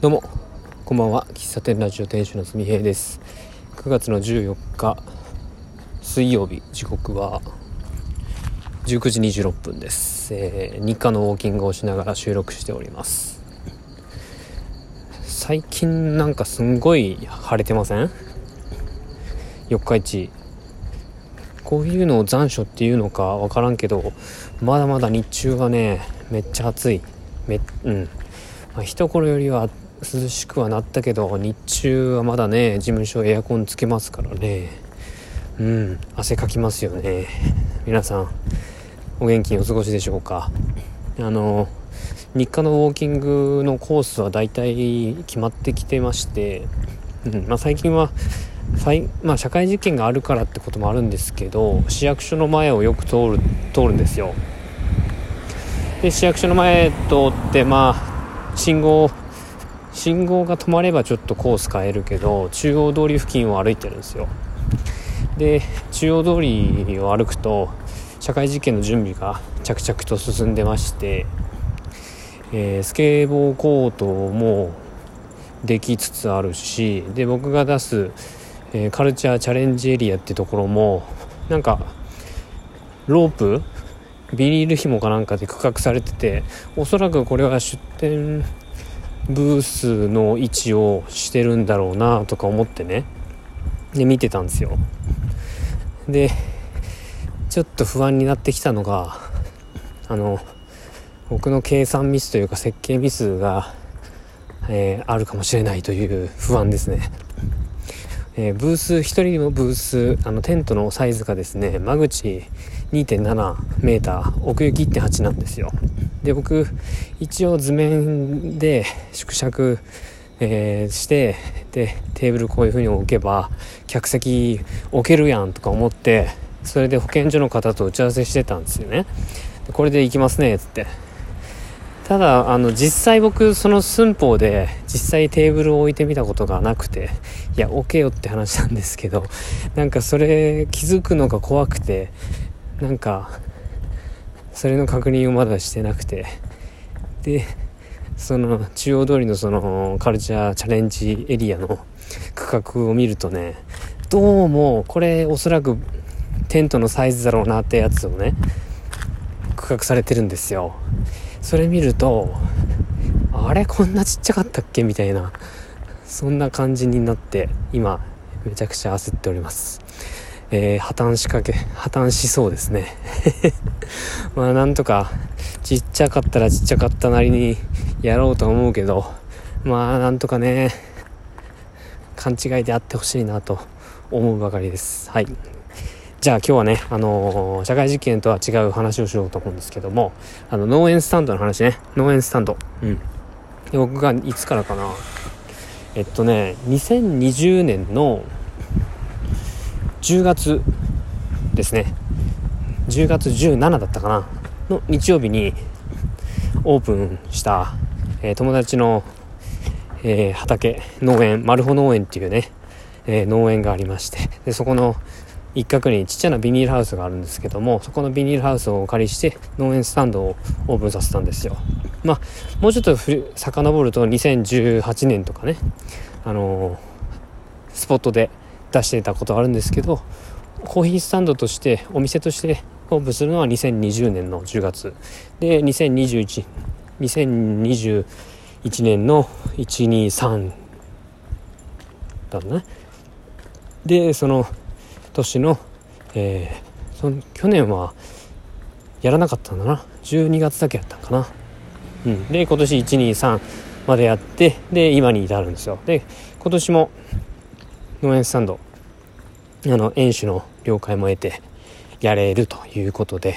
どうも。こんばんは。喫茶店ラジオ店主のすみへいです。9月の14日水曜日。時刻は19時26分です、えー、日課のウォーキングをしながら収録しております。最近なんかすんごい晴れてません？四日市。こういうのを残暑っていうのか分からんけどまだまだ日中はねめっちゃ暑い。めうん。まあ、一頃よりは涼しくはなったけど日中はまだね事務所エアコンつけますからね。うん汗かきますよね。皆さんお元気にお過ごしでしょうか？あの日課のウォーキングのコースはだいたい決まってきてまして、うんまあ、最近はまあ、社会実験があるからってこともあるんですけど市役所の前をよく通る通るんですよ。で市役所の前通ってまあ信号信号が止まればちょっとコース変えるけど中央通り付近を歩いてるんですよ。で中央通りを歩くと社会実験の準備が着々と進んでまして、えー、スケボーコートもできつつあるしで僕が出す、えー、カルチャーチャレンジエリアってところもなんかロープ？ビニール紐かなんかで区画されてておそらくこれは出店ブースの位置をしてるんだろうなとか思ってね。で見てたんですよ。でちょっと不安になってきたのがあの僕の計算ミスというか設計ミスが、えー、あるかもしれないという不安ですね、えー、ブース1人のブースあのテントのサイズがですね間口2.7メーター奥行き1.8なんですよ。で僕一応図面で縮尺、えー、してでテーブルこういう風に置けば客席置けるやんとか思ってそれで保健所の方と打ち合わせしてたんですよね。これで行きますねっつって。ただあの実際僕その寸法で実際テーブルを置いてみたことがなくていや置けよって話なんですけどなんかそれ気づくのが怖くてなんかそれの確認をまだしてなくて。でその中央通りのそのカルチャーチャレンジエリアの区画を見るとねどうもこれおそらくテントのサイズだろうなってやつをね区画されてるんですよ。それ見るとあれこんなちっちゃかったっけみたいなそんな感じになって今めちゃくちゃ焦っております。えー、破綻しかけ、破綻しそうですね。まあなんとか、ちっちゃかったらちっちゃかったなりにやろうと思うけど、まあなんとかね、勘違いであってほしいなと思うばかりです。はい。じゃあ今日はね、あのー、社会実験とは違う話をしようと思うんですけども、あの、農園スタンドの話ね。農園スタンド。うん。僕がいつからかな。えっとね、2020年の10月ですね。10月17だったかな。の日曜日にオープンした、えー、友達の、えー、畑農園マルホ農園っていうね、えー、農園がありまして。でそこの一角にちっちゃなビニールハウスがあるんですけどもそこのビニールハウスをお借りして農園スタンドをオープンさせたんですよ。まあもうちょっと遡ると2018年とかねあのスポットで出してたことあるんですけどコーヒースタンドとしてお店としてオープンするのは2020年の10月。で2021 2021年の123だねでその年の,、えー、その去年はやらなかったんだな。12月だけやったんかな、うん、で今年123までやってで今に至るんですよ。で今年も農園スタンド。あの園主の了解も得てやれるということで、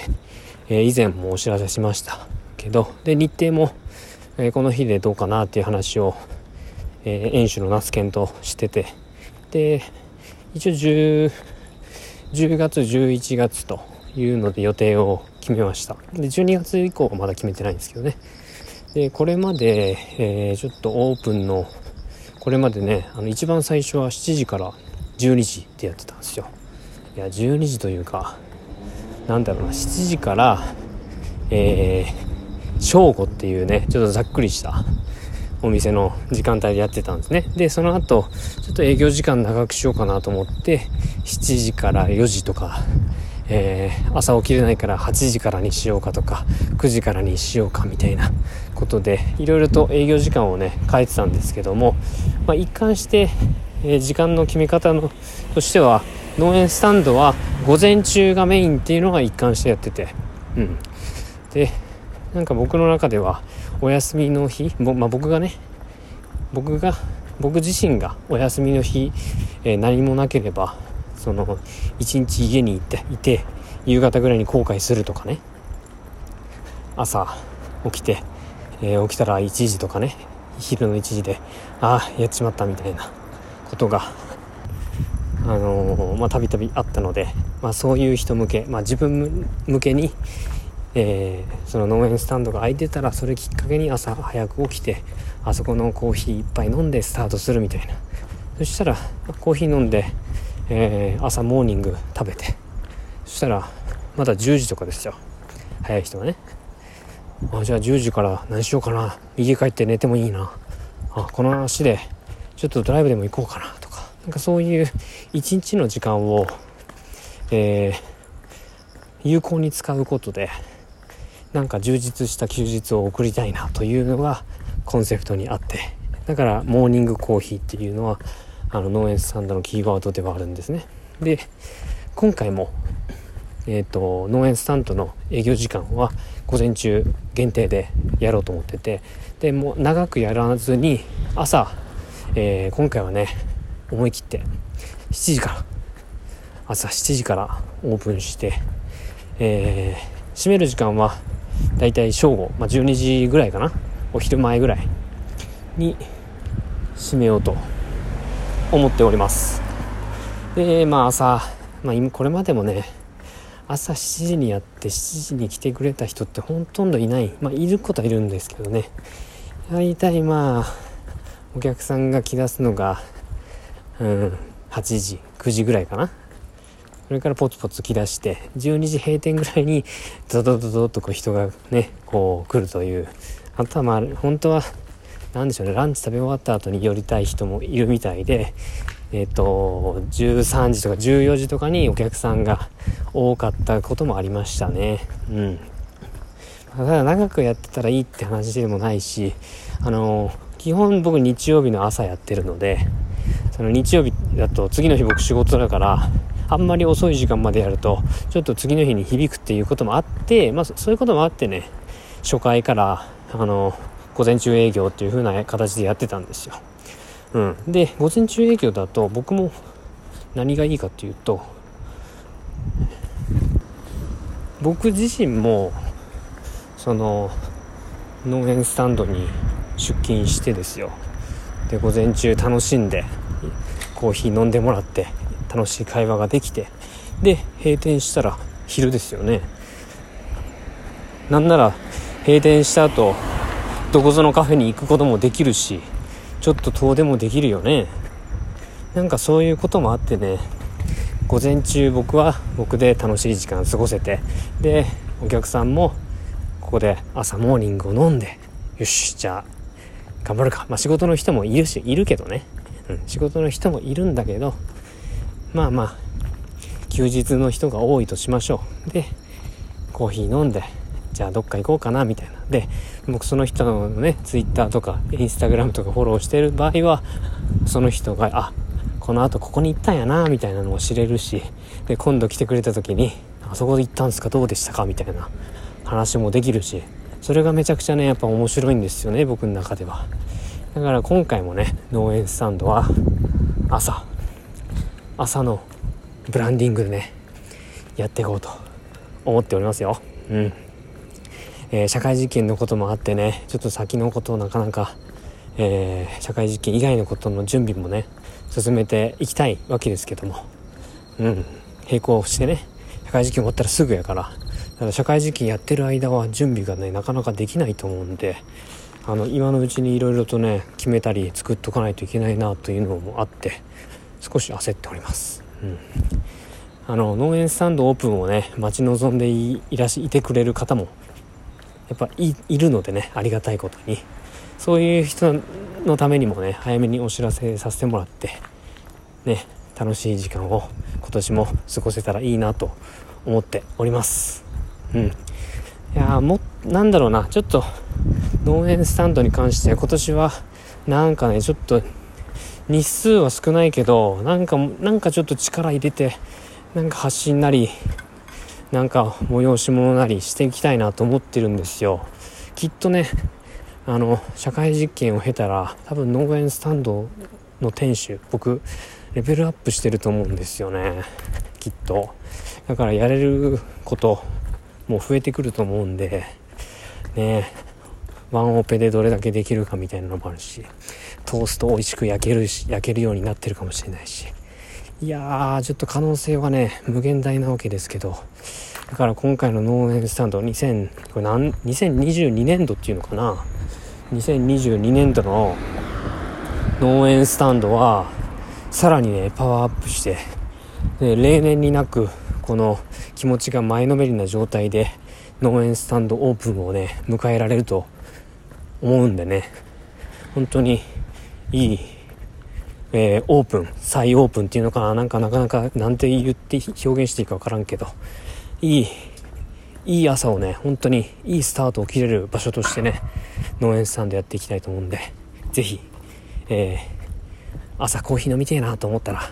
えー、以前もお知らせしました。けどで日程も、えー、この日でどうかなっていう話を、えー、園主の那須研としててで一応 10, 10月11月というので予定を決めました。で12月以降はまだ決めてないんですけどね。でこれまで、えー、ちょっとオープンのこれまでねあの一番最初は7時から12時でやってたんですよ。いや12時というかなんだろうな7時からえー、正午っていうねちょっとざっくりしたお店の時間帯でやってたんですね。でその後ちょっと営業時間長くしようかなと思って7時から4時とかえー、朝起きれないから8時からにしようかとか9時からにしようかみたいなことでいろいろと営業時間をね変えてたんですけども、まあ、一貫して、えー、時間の決め方のとしては農園スタンドは午前中がメインっていうのが一貫してやっててうん。でなんか僕の中ではお休みの日、まあ、僕がね僕が僕自身がお休みの日、えー、何もなければその一日家にいていて夕方ぐらいに後悔するとかね。朝起きて、えー、起きたら1時とかね。昼の1時でああやっちまったみたいなことがあのー、まあたびたびあったので、まあ、そういう人向け、まあ、自分向けに、えー、その農園スタンドが空いてたらそれきっかけに朝早く起きてあそこのコーヒー一杯飲んでスタートするみたいな。そしたらコーヒー飲んでえー、朝モーニング食べて。そしたらまだ10時とかですよ。早い人はね。あじゃあ10時から何しようかな。家帰って寝てもいいな。あこの足でちょっとドライブでも行こうかな。とか。なんかそういう一日の時間を、えー、有効に使うことでなんか充実した休日を送りたいなというのがコンセプトにあって。だからモーニングコーヒーっていうのはあの農園スタンドのキーワードではあるんですね。で今回もえーと、農園スタンドの営業時間は午前中限定でやろうと思っててでもう長くやらずに朝、えー、今回はね思い切って7時から朝7時からオープンして、えー、閉める時間はだいたい正午、まあ、12時ぐらいかな？お昼前ぐらいに閉めようと思っております。でまあ朝、まあ、これまでもね朝7時にやって7時に来てくれた人ってほとんどいないまあいることはいるんですけどね。大体まあお客さんが来だすのがうん8時9時ぐらいかな。それからポツポツ来だして12時閉店ぐらいにドドドドとこう人がねこう来るという。あとはまあ本当は何でしょうね。ランチ食べ終わった後に寄りたい人もいるみたいでえっ、と13時とか14時とかにお客さんが多かったこともありましたね。うん。ただ長くやってたらいいって話でもないしあの基本僕日曜日の朝やってるのでその日曜日だと次の日僕仕事だからあんまり遅い時間までやるとちょっと次の日に響くっていうこともあってまあそういうこともあってね初回からあの午前中営業っていう風な形でやってたんですよ。うん、で午前中営業だと僕も何がいいかっていうと僕自身もその農園スタンドに出勤してですよ。で午前中楽しんでコーヒー飲んでもらって楽しい会話ができてで閉店したら昼ですよね。なんなら閉店した後どこぞのカフェに行くこともできるしちょっと遠出もできるよね。なんかそういうこともあってね午前中僕は僕で楽しい時間過ごせてでお客さんもここで朝モーニングを飲んでよしじゃあ頑張るか。まあ仕事の人もいるしいるけどね、うん、仕事の人もいるんだけどまあまあ休日の人が多いとしましょう。でコーヒー飲んでじゃあどっか行こうかなみたいな。で僕その人のね Twitter とか Instagram とかフォローしてる場合はその人があこの後ここに行ったんやなみたいなのを知れるしで今度来てくれた時にあそこで行ったんですかどうでしたかみたいな話もできるしそれがめちゃくちゃねやっぱ面白いんですよね僕の中では。だから今回もね農園スタンドは朝朝のブランディングでねやっていこうと思っておりますよ。うん。えー、社会実験のこともあってねちょっと先のことをなかなか、えー、社会実験以外のことの準備もね進めていきたいわけですけども。うん。並行してね社会実験終わったらすぐやからただ社会実験やってる間は準備がねなかなかできないと思うんであの今のうちにいろいろとね決めたり作っとかないといけないなというのもあって少し焦っております。うん。あの農園スタンドオープンをね待ち望んでいらしいてくれる方もやっぱいいるのでねありがたいことに。そういう人のためにもね早めにお知らせさせてもらってね楽しい時間を今年も過ごせたらいいなと思っております。うん。いやもなんだろうなちょっと農園スタンドに関して今年はなんかねちょっと日数は少ないけどなんかなんかちょっと力入れてなんか発信なりなんか催し物なりしていきたいなと思ってるんですよ。きっとねあの社会実験を経たら多分農園スタンドの店主僕レベルアップしてると思うんですよね。きっと。だからやれることも増えてくると思うんでねワンオペでどれだけできるかみたいなのもあるしトースト美味しく焼けるし焼けるようになってるかもしれないし。いやーちょっと可能性はね無限大なわけですけど。だから今回の農園スタンド2000これ何2022年度っていうのかな。2022年度の農園スタンドはさらにねパワーアップしてで例年になくこの気持ちが前のめりな状態で農園スタンドオープンをね迎えられると思うんでね。本当にいい、えー、オープン再オープンっていうのかななんかなかなかなんて言って表現していいか分からんけどいいいい朝をね本当にいいスタートを切れる場所としてね農園スタンドやっていきたいと思うんで是非、えー、朝コーヒー飲みてえなと思ったら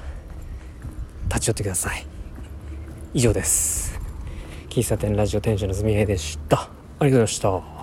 立ち寄ってください。以上です。喫茶店ラジオ店主のすみえでした。ありがとうございました。